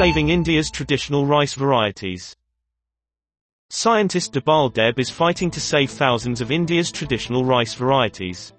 Saving India's traditional rice varieties. Scientist Dabal Deb is fighting to save thousands of India's traditional rice varieties.